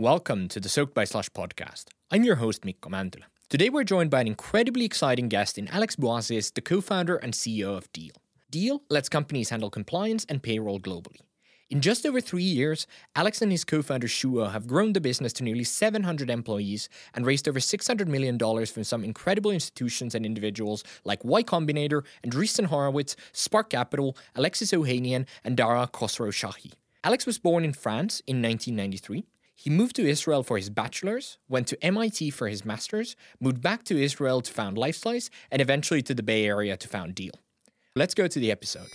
Welcome to the Soaked by Slush podcast. I'm your host, Mikko Mäntylä. Today we're joined by an incredibly exciting guest in Alex Bouaziz, the co-founder and CEO of Deel. Deel lets companies handle compliance and payroll globally. In just over three years, Alex and his co founder Shuo have grown the business to nearly 700 employees and raised over $600 million from some incredible institutions and individuals like Y Combinator, Andreessen Horowitz, Spark Capital, Alexis Ohanian, and Dara Khosrowshahi. Alex was born in France in 1993. He moved to Israel for his bachelor's, went to MIT for his master's, moved back to Israel to found Lifeslice, and eventually to the Bay Area to found Deel. Let's go to the episode.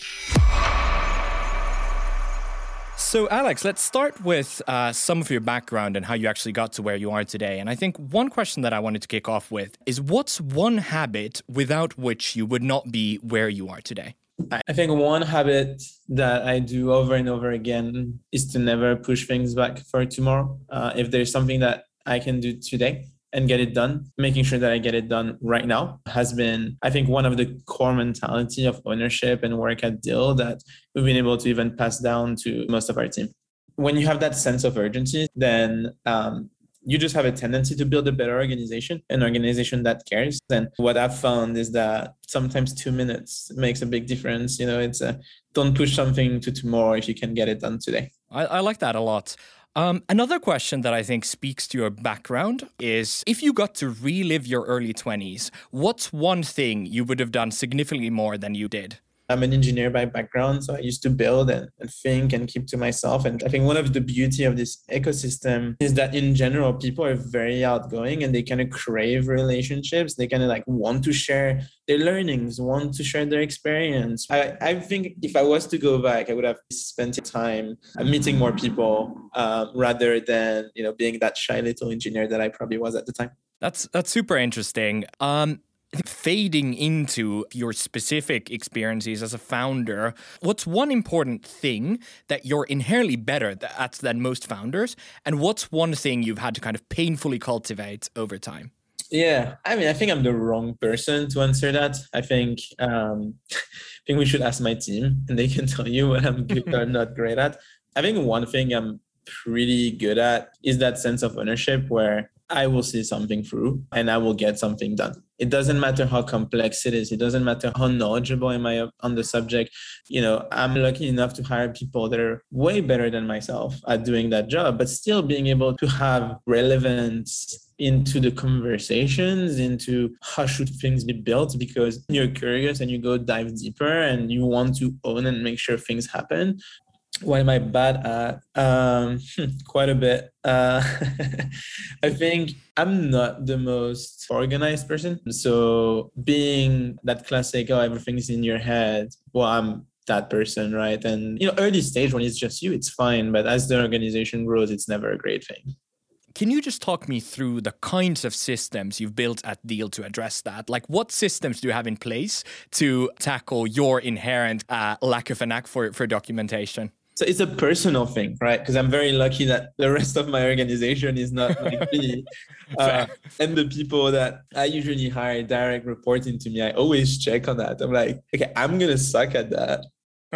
So, Alex, let's start with uh, some of your background and how you actually got to where you are today. And I think one question that I wanted to kick off with is what's one habit without which you would not be where you are today? I think one habit that I do over and over again is to never push things back for tomorrow. Uh, if there's something that I can do today, and get it done. Making sure that I get it done right now has been, I think, one of the core mentality of ownership and work at Deel that we've been able to even pass down to most of our team. When you have that sense of urgency, then um, you just have a tendency to build a better organization, an organization that cares. And what I've found is that sometimes two minutes makes a big difference. You know, it's a don't push something to tomorrow if you can get it done today. I, I like that a lot. Um, another question that I think speaks to your background is if you got to relive your early 20s, what's one thing you would have done significantly more than you did? I'm an engineer by background, so I used to build and, and, think and keep to myself. And I think one of the beauty of this ecosystem is that in general, people are very outgoing and they kind of crave relationships. They kind of like want to share their learnings, want to share their experience. I, I think if I was to go back, I would have spent time meeting more people um, rather than you know being that shy little engineer that I probably was at the time. That's that's super interesting. Um, fading into your specific experiences as a founder, what's one important thing that you're inherently better at than most founders? And what's one thing you've had to kind of painfully cultivate over time? Yeah, I mean, I think I'm the wrong person to answer that. I think um, I think we should ask my team, and they can tell you what I'm good or not great at. I think one thing I'm pretty good at is that sense of ownership where I will see something through and I will get something done. It doesn't matter how complex it is. It doesn't matter how knowledgeable am I on the subject. You know, I'm lucky enough to hire people that are way better than myself at doing that job, but still being able to have relevance into the conversations, into how should things be built because you're curious and you go dive deeper and you want to own and make sure things happen what am I bad at? Um, quite a bit. Uh, I think I'm not the most organized person. So being that classic, oh, everything's in your head. Well, I'm that person, right? And you know, early stage when it's just you, it's fine. But as the organization grows, it's never a great thing. Can you just talk me through the kinds of systems you've built at Deel to address that? Like, what systems do you have in place to tackle your inherent uh, lack of a knack for, for documentation? So it's a personal thing right? Because i'm very lucky that the rest of my organization is not like me. Uh, and the people that i usually hire direct reporting to me i always check on that. I'm like okay i'm gonna suck at that.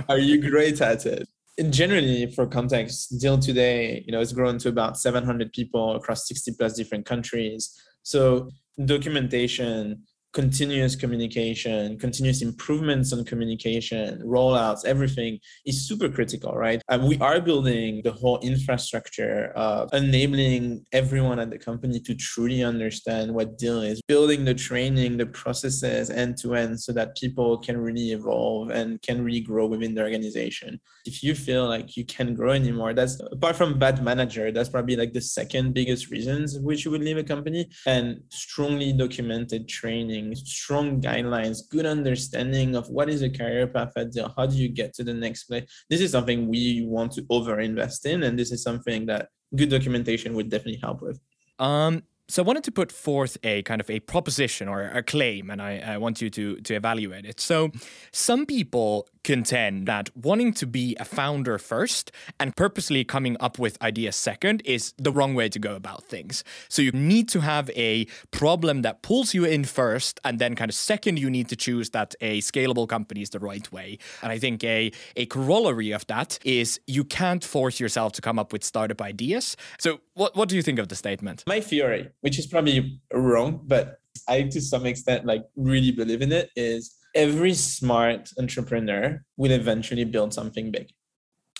Are you great at it? And generally for context Deel today you know it's grown to about 700 people across 60 plus different countries. So documentation continuous communication, continuous improvements on communication, rollouts, everything is super critical, right? And we are building the whole infrastructure of enabling everyone at the company to truly understand what Deel is, building the training, the processes end to end so that people can really evolve and can really grow within the organization. If you feel like you can't grow anymore, that's apart from bad manager, that's probably like the second biggest reasons which you would leave a company and strongly documented training strong guidelines, good understanding of what is a career path at Deel, how do you get to the next place. This is something we want to over invest in, and this is something that good documentation would definitely help with. Um, So I wanted to put forth a kind of a proposition or a claim, and I, I, want you to to evaluate it. So some people contend that wanting to be a founder first and purposely coming up with ideas second is the wrong way to go about things. So you need to have a problem that pulls you in first, and then kind of second you need to choose that a scalable company is the right way. And I think a a corollary of that is you can't force yourself to come up with startup ideas. So what what do you think of the statement? My theory which is probably wrong, but I to some extent like really believe in it is every smart entrepreneur will eventually build something big.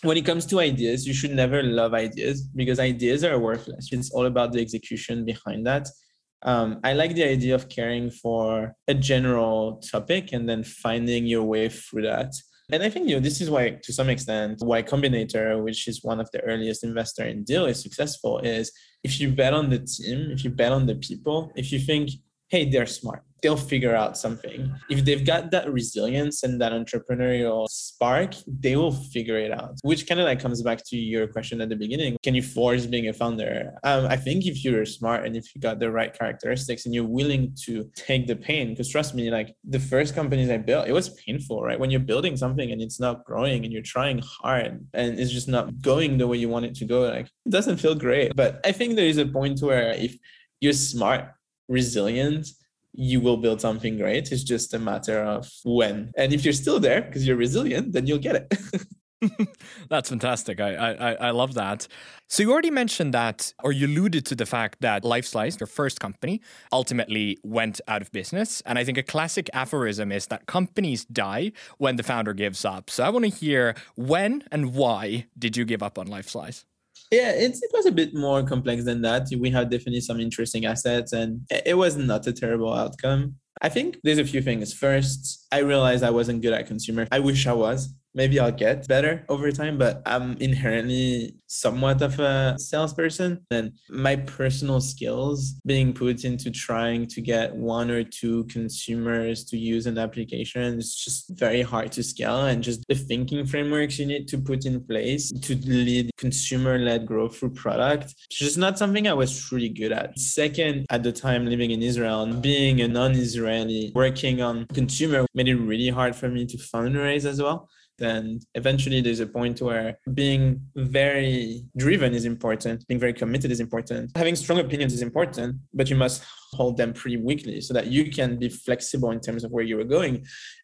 When it comes to ideas, you should never love ideas because ideas are worthless. It's all about the execution behind that. Um, I like the idea of caring for a general topic and then finding your way through that. And I think you know this is why, to some extent, Y Combinator, which is one of the earliest investor in Deel, is successful. Is if you bet on the team, if you bet on the people, if you think, hey, they're smart, they'll figure out something. If they've got that resilience and that entrepreneurial spark, they will figure it out. Which kind of like comes back to your question at the beginning. Can you force being a founder? Um, I think if you're smart and if you got the right characteristics and you're willing to take the pain, because trust me, like the first companies I built, it was painful, right? When you're building something and it's not growing and you're trying hard and it's just not going the way you want it to go, like it doesn't feel great. But I think there is a point where if you're smart, resilient, you will build something great. It's just a matter of when. And if you're still there because you're resilient, then you'll get it. That's fantastic. I, I I love that. So you already mentioned that, or you alluded to the fact that LifeSlice, your first company, ultimately went out of business. And I think a classic aphorism is that companies die when the founder gives up. So I want to hear when and why did you give up on LifeSlice? Yeah, it's, it was a bit more complex than that. We had definitely some interesting assets, and it was not a terrible outcome. I think there's a few things. First, I realized I wasn't good at consumer. I wish I was maybe I'll get better over time, but I'm inherently somewhat of a salesperson. And my personal skills being put into trying to get one or two consumers to use an application is just very hard to scale. And just the thinking frameworks you need to put in place to lead consumer led growth through product, it's just not something I was truly good at. Second, at the time living in Israel and being a non Israeli working on consumer made it really hard for me to fundraise as well and eventually there's a point where being very driven is important being very committed is important. Having strong opinions is important but you must hold them pretty weakly so that you can be flexible in terms of where you were going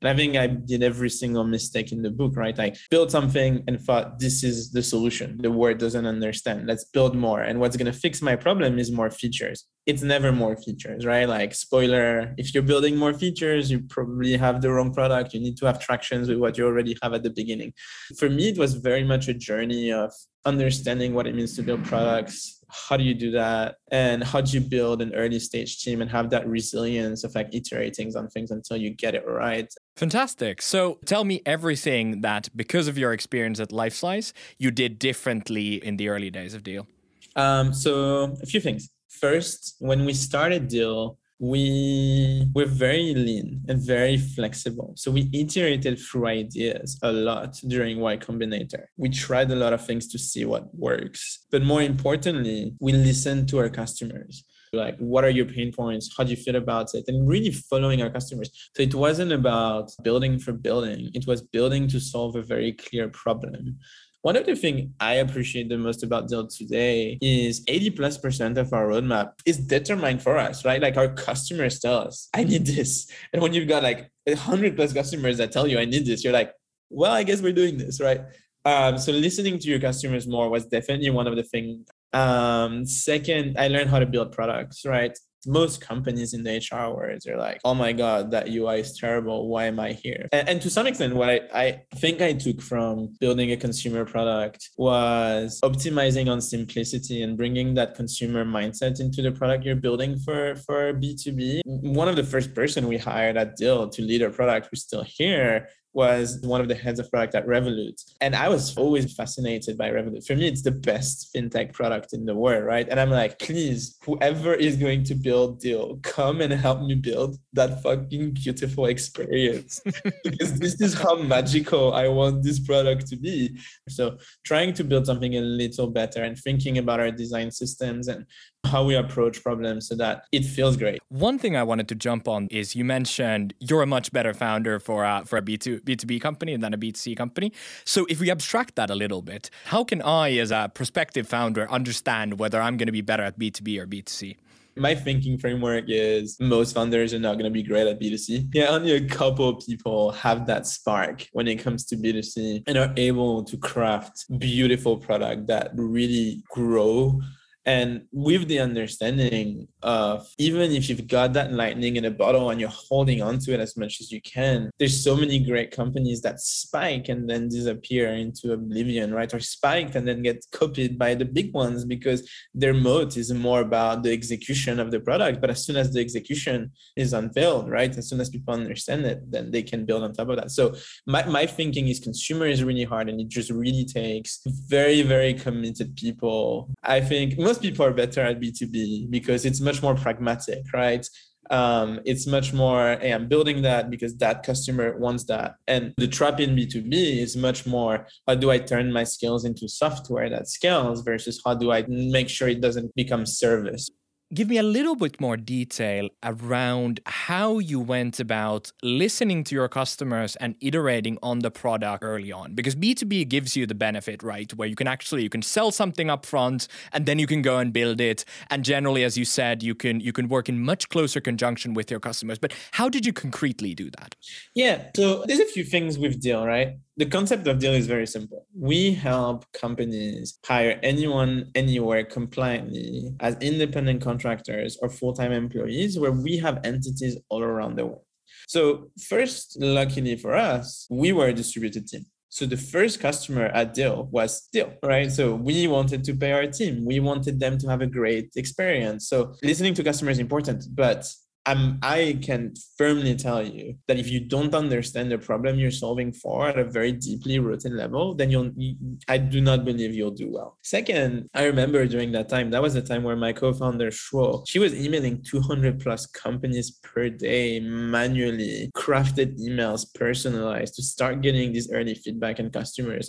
and i think i did every single mistake in the book right i built something and thought this is the solution the world doesn't understand let's build more and what's going to fix my problem is more features it's never more features, right? Like spoiler, if you're building more features, you probably have the wrong product. You need to have tractions with what you already have at the beginning. For me, it was very much a journey of understanding what it means to build products. How do you do that? And how do you build an early stage team and have that resilience of like iterating on things until you get it right? Fantastic. So tell me everything that because of your experience at LifeSlice, you did differently in the early days of Deel. Um, so a few things first, when we started Deel, we were very lean and very flexible. So we iterated through ideas a lot during Y Combinator. We tried a lot of things to see what works. But more importantly, we listened to our customers. Like, what are your pain points? How do you feel about it? And really following our customers. So it wasn't about building for building, it was building to solve a very clear problem. One of the things I appreciate the most about Deel today is 80 plus percent of our roadmap is determined for us, right? Like our customers tell us, I need this. And when you've got like 100 plus customers that tell you, I need this, you're like, well, I guess we're doing this, right? Um, so listening to your customers more was definitely one of the things. Um, second, I learned how to build products, right? Most companies in the HR world are like, oh my God, that UI is terrible. Why am I here? And, and to some extent, what I, I think I took from building a consumer product was optimizing on simplicity and bringing that consumer mindset into the product you're building for, for B2B. One of the first person we hired at Deel to lead our product who's still here was one of the heads of product at Revolut. And I was always fascinated by Revolut. For me, it's the best fintech product in the world, right? And I'm like, please, whoever is going to build Deel, come and help me build that fucking beautiful experience. because this is how magical I want this product to be. So trying to build something a little better and thinking about our design systems and how we approach problems so that it feels great. One thing I wanted to jump on is you mentioned you're a much better founder for a, for a B2, B2B company than a B2C company. So if we abstract that a little bit, how can I as a prospective founder understand whether I'm going to be better at B2B or B2C? my thinking framework is most founders are not going to be great at B2C. Yeah, only a couple of people have that spark when it comes to B2C and are able to craft beautiful product that really grow and with the understanding of even if you've got that lightning in a bottle and you're holding onto it as much as you can, there's so many great companies that spike and then disappear into oblivion, right? Or spike and then get copied by the big ones because their moat is more about the execution of the product. But as soon as the execution is unveiled, right? As soon as people understand it, then they can build on top of that. So my, my thinking is consumer is really hard and it just really takes very, very committed people. I think most people are better at B2B because it's much more pragmatic, right? Um, it's much more, hey, I'm building that because that customer wants that. And the trap in B2B is much more, how do I turn my skills into software that scales versus how do I make sure it doesn't become service? Give me a little bit more detail around how you went about listening to your customers and iterating on the product early on? Because b2b gives you the benefit right where you can actually you can sell something up front and then you can go and build it. And generally as you said you can you can work in much closer conjunction with your customers. But how did you concretely do that? Yeah so there's a few things with Deel right the concept of Deel is very simple. We help companies hire anyone, anywhere compliantly as independent contractors or full time employees, where we have entities all around the world. So, first, luckily for us, we were a distributed team. So the first customer at Deel was Deel, right? So we wanted to pay our team. We wanted them to have a great experience. So listening to customers is important, but I'm, I can firmly tell you that if you don't understand the problem you're solving for at a very deeply rooted level, then you'll, you, I do not believe you'll do well. Second, I remember during that time, that was the time where my co-founder Shuo, she was emailing 200 plus companies per day manually, crafted emails, personalized to start getting this early feedback and customers.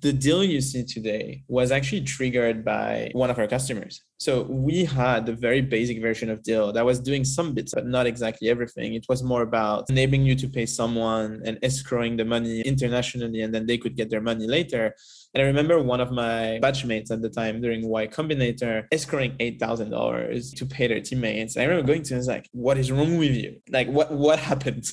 The Deel you see today was actually triggered by one of our customers. So we had the very basic version of Deel that was doing some bits, but not exactly everything. It was more about enabling you to pay someone and escrowing the money internationally, and then they could get their money later. And I remember one of my batchmates at the time during Y Combinator thousand dollars to pay their teammates. I remember going to him and was like, "What is wrong with you? Like, what what happened?"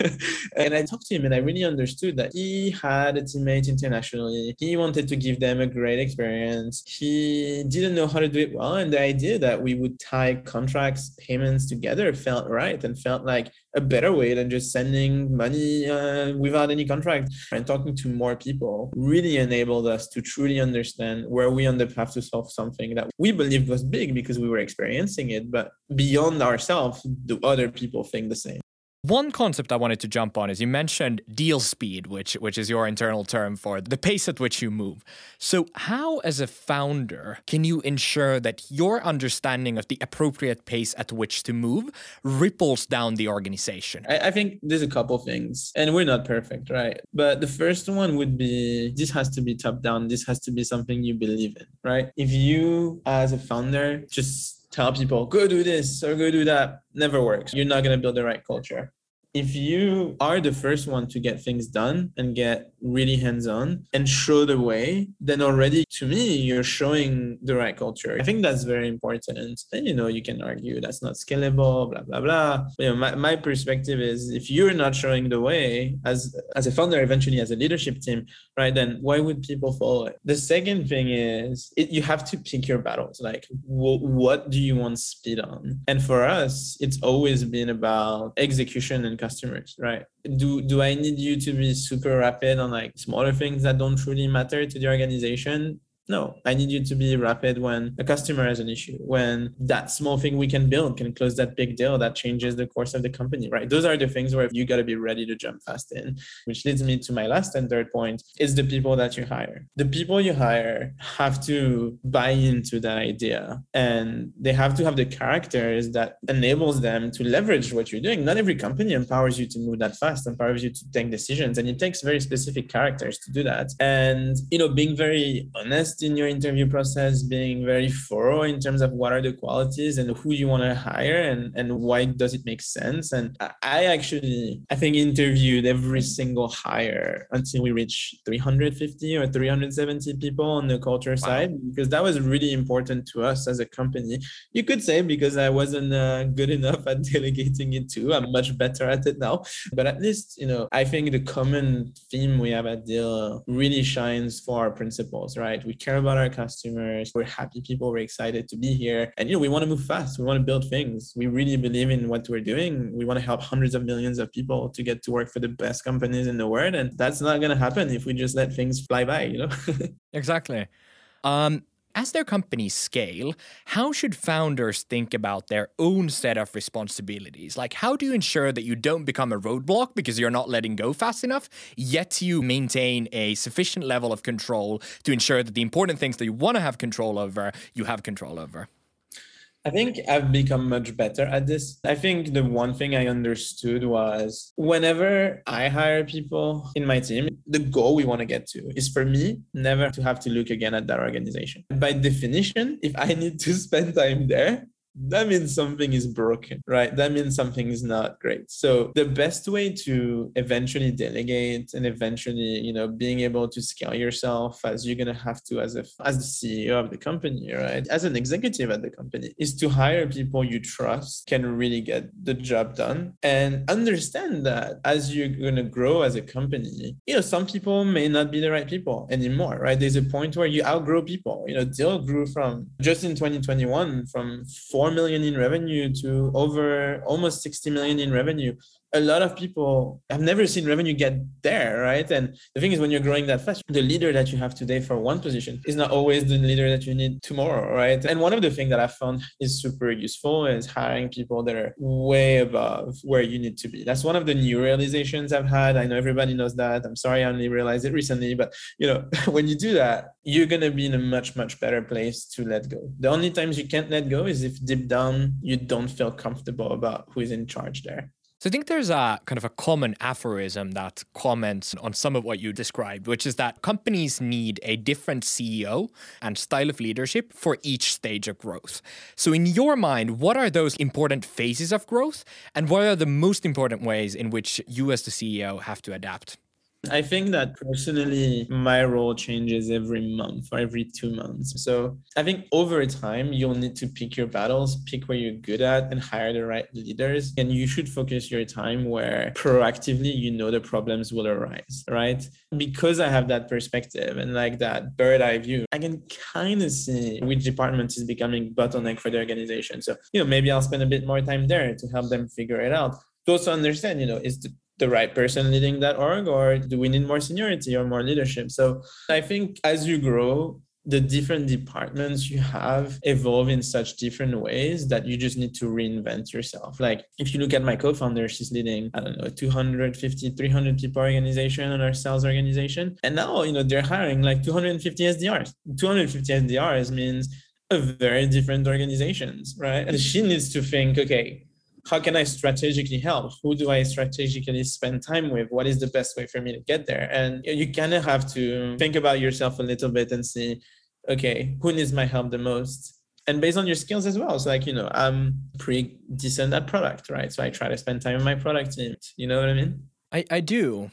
and I talked to him, and I really understood that he had a teammate internationally. He wanted to give them a great experience. He didn't know how to do it well, and the idea that we would tie contracts, payments together felt right and felt like a better way than just sending money uh, without any contract. And talking to more people really enabled us to truly understand where we on the path to solve something that we believed was big because we were experiencing it but beyond ourselves do other people think the same one concept I wanted to jump on is you mentioned Deel speed, which which is your internal term for the pace at which you move. So, how as a founder can you ensure that your understanding of the appropriate pace at which to move ripples down the organization? I, I think there's a couple things, and we're not perfect, right? But the first one would be this has to be top down. This has to be something you believe in, right? If you as a founder just tell people go do this or go do that never works you're not going to build the right culture if you are the first one to get things done and get really hands on and show the way, then already to me, you're showing the right culture. I think that's very important. And you know, you can argue that's not scalable, blah, blah, blah. But, you know, my, my perspective is if you're not showing the way as, as a founder, eventually as a leadership team, right, then why would people follow it? The second thing is it, you have to pick your battles. Like, what do you want speed on? And for us, it's always been about execution and customers, right? Do, do I need you to be super rapid on like smaller things that don't truly matter to the organization No, I need you to be rapid when a customer has an issue, when that small thing we can build can close that big deal that changes the course of the company, right? Those are the things where you got to be ready to jump fast in, which leads me to my last and third point is the people that you hire. The people you hire have to buy into that idea and they have to have the characters that enables them to leverage what you're doing. Not every company empowers you to move that fast, empowers you to take decisions, and it takes very specific characters to do that. And you know, being very honest in your interview process, being very thorough in terms of what are the qualities and who you want to hire and, and why does it make sense. And I actually, I think, interviewed every single hire until we reached 350 or 370 people on the culture wow. side, because that was really important to us as a company. You could say because I wasn't uh, good enough at delegating it too. I'm much better at it now. But at least, you know, I think the common theme we have at Deel really shines for our principles, right? We care about our customers. We're happy people. We're excited to be here. And, you know, we want to move fast. We want to build things. We really believe in what we're doing. We want to help hundreds of millions of people to get to work for the best companies in the world. And that's not going to happen if we just let things fly by, you know? exactly. Um, as their companies scale, how should founders think about their own set of responsibilities? Like, how do you ensure that you don't become a roadblock because you're not letting go fast enough, yet you maintain a sufficient level of control to ensure that the important things that you want to have control over, you have control over? I think I've become much better at this. I think the one thing I understood was whenever I hire people in my team, the goal we want to get to is for me never to have to look again at that organization. By definition, if I need to spend time there, that means something is broken, right? That means something is not great. So the best way to eventually delegate and eventually, you know, being able to scale yourself as you're gonna have to as a as the CEO of the company, right? As an executive at the company, is to hire people you trust can really get the job done and understand that as you're gonna grow as a company, you know, some people may not be the right people anymore, right? There's a point where you outgrow people. You know, Deel grew from just in 2021 from four 4 million in revenue to over almost 60 million in revenue a lot of people have never seen revenue get there, right? And the thing is, when you're growing that fast, the leader that you have today for one position is not always the leader that you need tomorrow, right? And one of the things that I found is super useful is hiring people that are way above where you need to be. That's one of the new realizations I've had. I know everybody knows that. I'm sorry I only realized it recently, but you know, when you do that, you're gonna be in a much, much better place to let go. The only times you can't let go is if deep down you don't feel comfortable about who is in charge there. So I think there's a kind of a common aphorism that comments on some of what you described, which is that companies need a different CEO and style of leadership for each stage of growth. So in your mind, what are those important phases of growth and what are the most important ways in which you as the CEO have to adapt? I think that personally, my role changes every month or every two months. So I think over time, you'll need to pick your battles, pick where you're good at, and hire the right leaders. And you should focus your time where proactively you know the problems will arise, right? Because I have that perspective and like that bird eye view, I can kind of see which department is becoming bottleneck for the organization. So, you know, maybe I'll spend a bit more time there to help them figure it out to also understand, you know, is the the right person leading that org or do we need more seniority or more leadership so i think as you grow the different departments you have evolve in such different ways that you just need to reinvent yourself. Like if you look at my co-founder, she's leading, I don't know, 250, 300 people organization on our sales organization. And now, you know, they're hiring like 250 SDRs. 250 SDRs means a very different organizations, right? And she needs to think, okay, how can I strategically help? Who do I strategically spend time with? What is the best way for me to get there? And you kind of have to think about yourself a little bit and see, okay, who needs my help the most? And based on your skills as well. So like, you know, I'm pretty decent at product, right? So I try to spend time with my product team. You know what I mean? I, I do.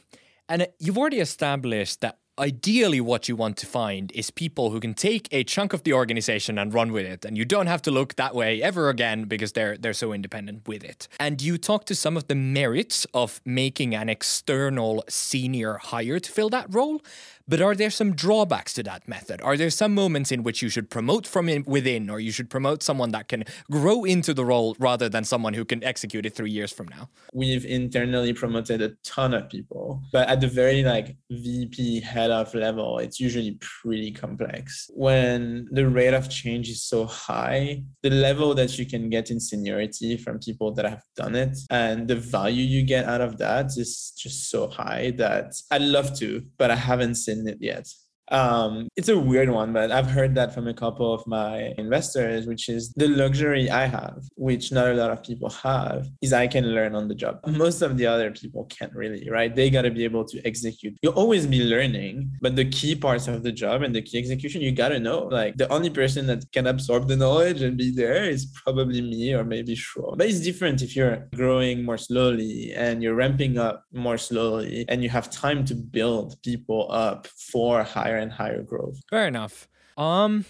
And you've already established that ideally what you want to find is people who can take a chunk of the organization and run with it. And you don't have to look that way ever again because they're they're so independent with it. And you talk to some of the merits of making an external senior hire to fill that role But are there some drawbacks to that method? Are there some moments in which you should promote from within, or you should promote someone that can grow into the role rather than someone who can execute it three years from now? We've internally promoted a ton of people, but at the very like VP head of level, it's usually pretty complex. When the rate of change is so high, the level that you can get in seniority from people that have done it and the value you get out of that is just so high that I'd love to, but I haven't seen it yet. Um, it's a weird one, but I've heard that from a couple of my investors, which is the luxury I have, which not a lot of people have, is I can learn on the job. Most of the other people can't really, right? They got to be able to execute. You'll always be learning, but the key parts of the job and the key execution, you got to know. Like the only person that can absorb the knowledge and be there is probably me or maybe Shuo. But it's different if you're growing more slowly and you're ramping up more slowly and you have time to build people up for higher higher and higher growth. Fair enough. Um,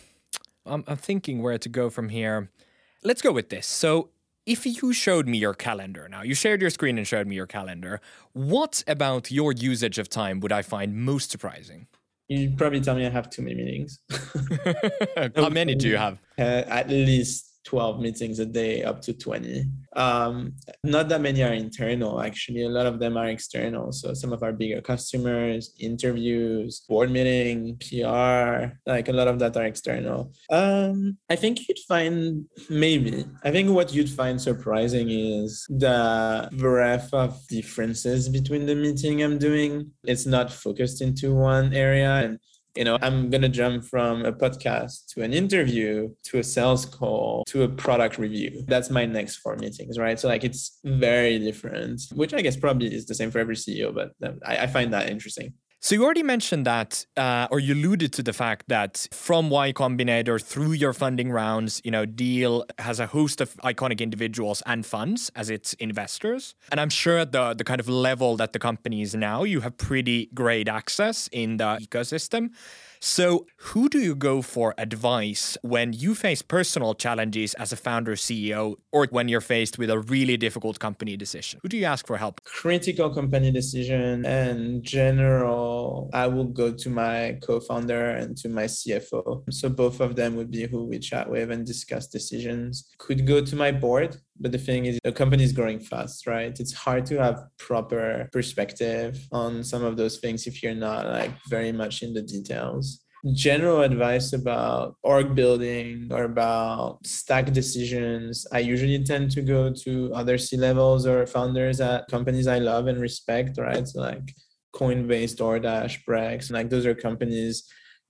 I'm, I'm thinking where to go from here. Let's go with this. So, if you showed me your calendar now, you shared your screen and showed me your calendar, what about your usage of time would I find most surprising? You'd probably tell me I have too many meetings. How many do you have? Uh, at least 12 meetings a day up to 20 um, not that many are internal actually. A lot of them are external. So some of our bigger customers interviews board meeting pr like a lot of that are external. Um, i think you'd find maybe i think what you'd find surprising is the breadth of differences between the meeting i'm doing. It's not focused into one area and you know, I'm going to jump from a podcast to an interview to a sales call to a product review. That's my next four meetings, right? So, like, it's very different, which I guess probably is the same for every CEO, but um, I, I find that interesting. So you already mentioned that, uh, or you alluded to the fact that from Y Combinator through your funding rounds, you know, Deel has a host of iconic individuals and funds as its investors. And I'm sure at the the kind of level that the company is now, you have pretty great access in the ecosystem. So, who do you go for advice when you face personal challenges as a founder CEO or when you're faced with a really difficult company decision? Who do you ask for help? Critical company decision and general, I will go to my co founder and to my CFO. So, both of them would be who we chat with and discuss decisions. Could go to my board but the thing is, the company is growing fast, right? It's hard to have proper perspective on some of those things if you're not like very much in the details. General advice about org building or about stack decisions, I usually tend to go to other C levels or founders at companies I love and respect, right? So like Coinbase, DoorDash, Brex, like those are companies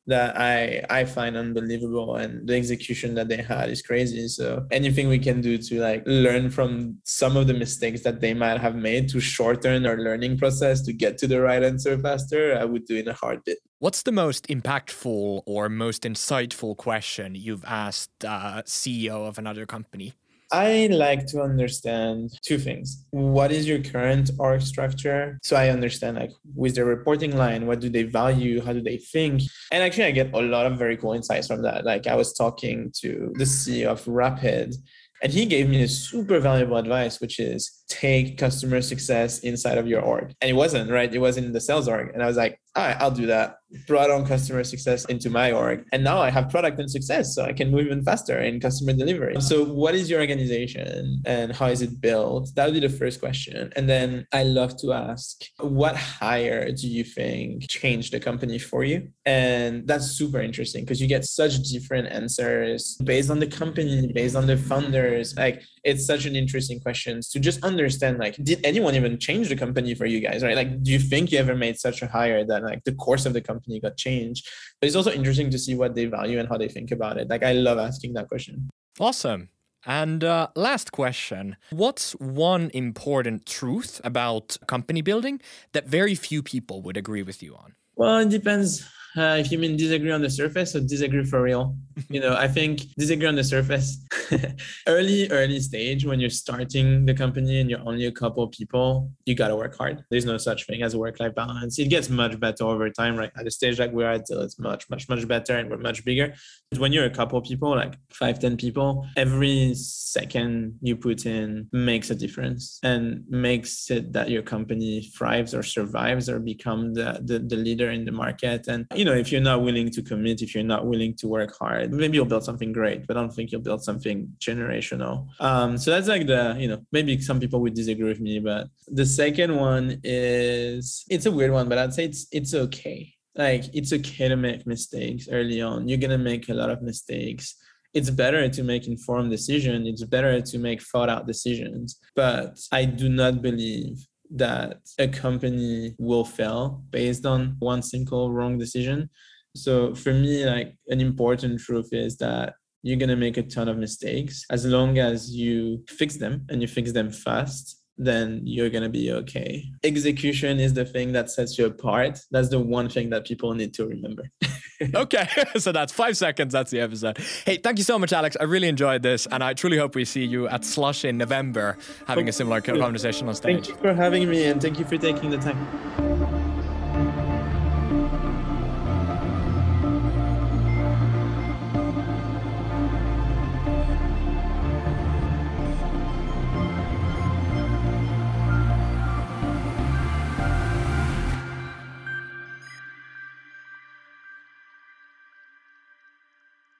that I I find unbelievable and the execution that they had is crazy. So anything we can do to like learn from some of the mistakes that they might have made to shorten our learning process to get to the right answer faster, I would do in a heartbeat. What's the most impactful or most insightful question you've asked uh, CEO of another company? I like to understand two things. What is your current org structure? So I understand like with the reporting line, what do they value? How do they think? And actually I get a lot of very cool insights from that. Like I was talking to the CEO of Rapid and he gave me a super valuable advice, which is take customer success inside of your org. And it wasn't, right? It was in the sales org. And I was like, all right, I'll do that. Brought on customer success into my org. And now I have product and success. So I can move even faster in customer delivery. So, what is your organization and how is it built? That would be the first question. And then I love to ask, what hire do you think changed the company for you? And that's super interesting because you get such different answers based on the company, based on the founders. Like, it's such an interesting question to just understand like did anyone even change the company for you guys right like do you think you ever made such a hire that like the course of the company got changed. But it's also interesting to see what they value and how they think about it. Like i love asking that question. Awesome. And uh, last question. What's one important truth about company building that very few people would agree with you on? Well, it depends uh, if you mean disagree on the surface or disagree for real. you know, I think disagree on the surface. early, early stage when you're starting the company and you're only a couple people, you gotta work hard. There's no such thing as a work-life balance. It gets much better over time, right? At the stage like we're at, it's much, much, much better and we're much bigger. But when you're a couple people, like five, ten people, every second you put in makes a difference and makes it that your company thrives or survives or become the, the, the leader in the market. And you know, if you're not willing to commit, if you're not willing to work hard, maybe you'll build something great, but I don't think you'll build something generational. Um, so that's like the, you know, maybe some people would disagree with me, but the second one is it's a weird one, but I'd say it's it's okay. Like it's okay to make mistakes early on. You're gonna make a lot of mistakes it's better to make informed decision it's better to make thought out decisions but i do not believe that a company will fail based on one single wrong decision. So for me, like an important truth is that you're going to make a ton of mistakes as long as you fix them and you fix them fast then you're going to be okay. Execution is the thing that sets you apart. That's the one thing that people need to remember. okay, so that's five seconds. That's the episode. Hey, thank you so much, Alex. I really enjoyed this, and I truly hope we see you at Slush in November having a similar conversation on stage. Thank you for having me, and thank you for taking the time.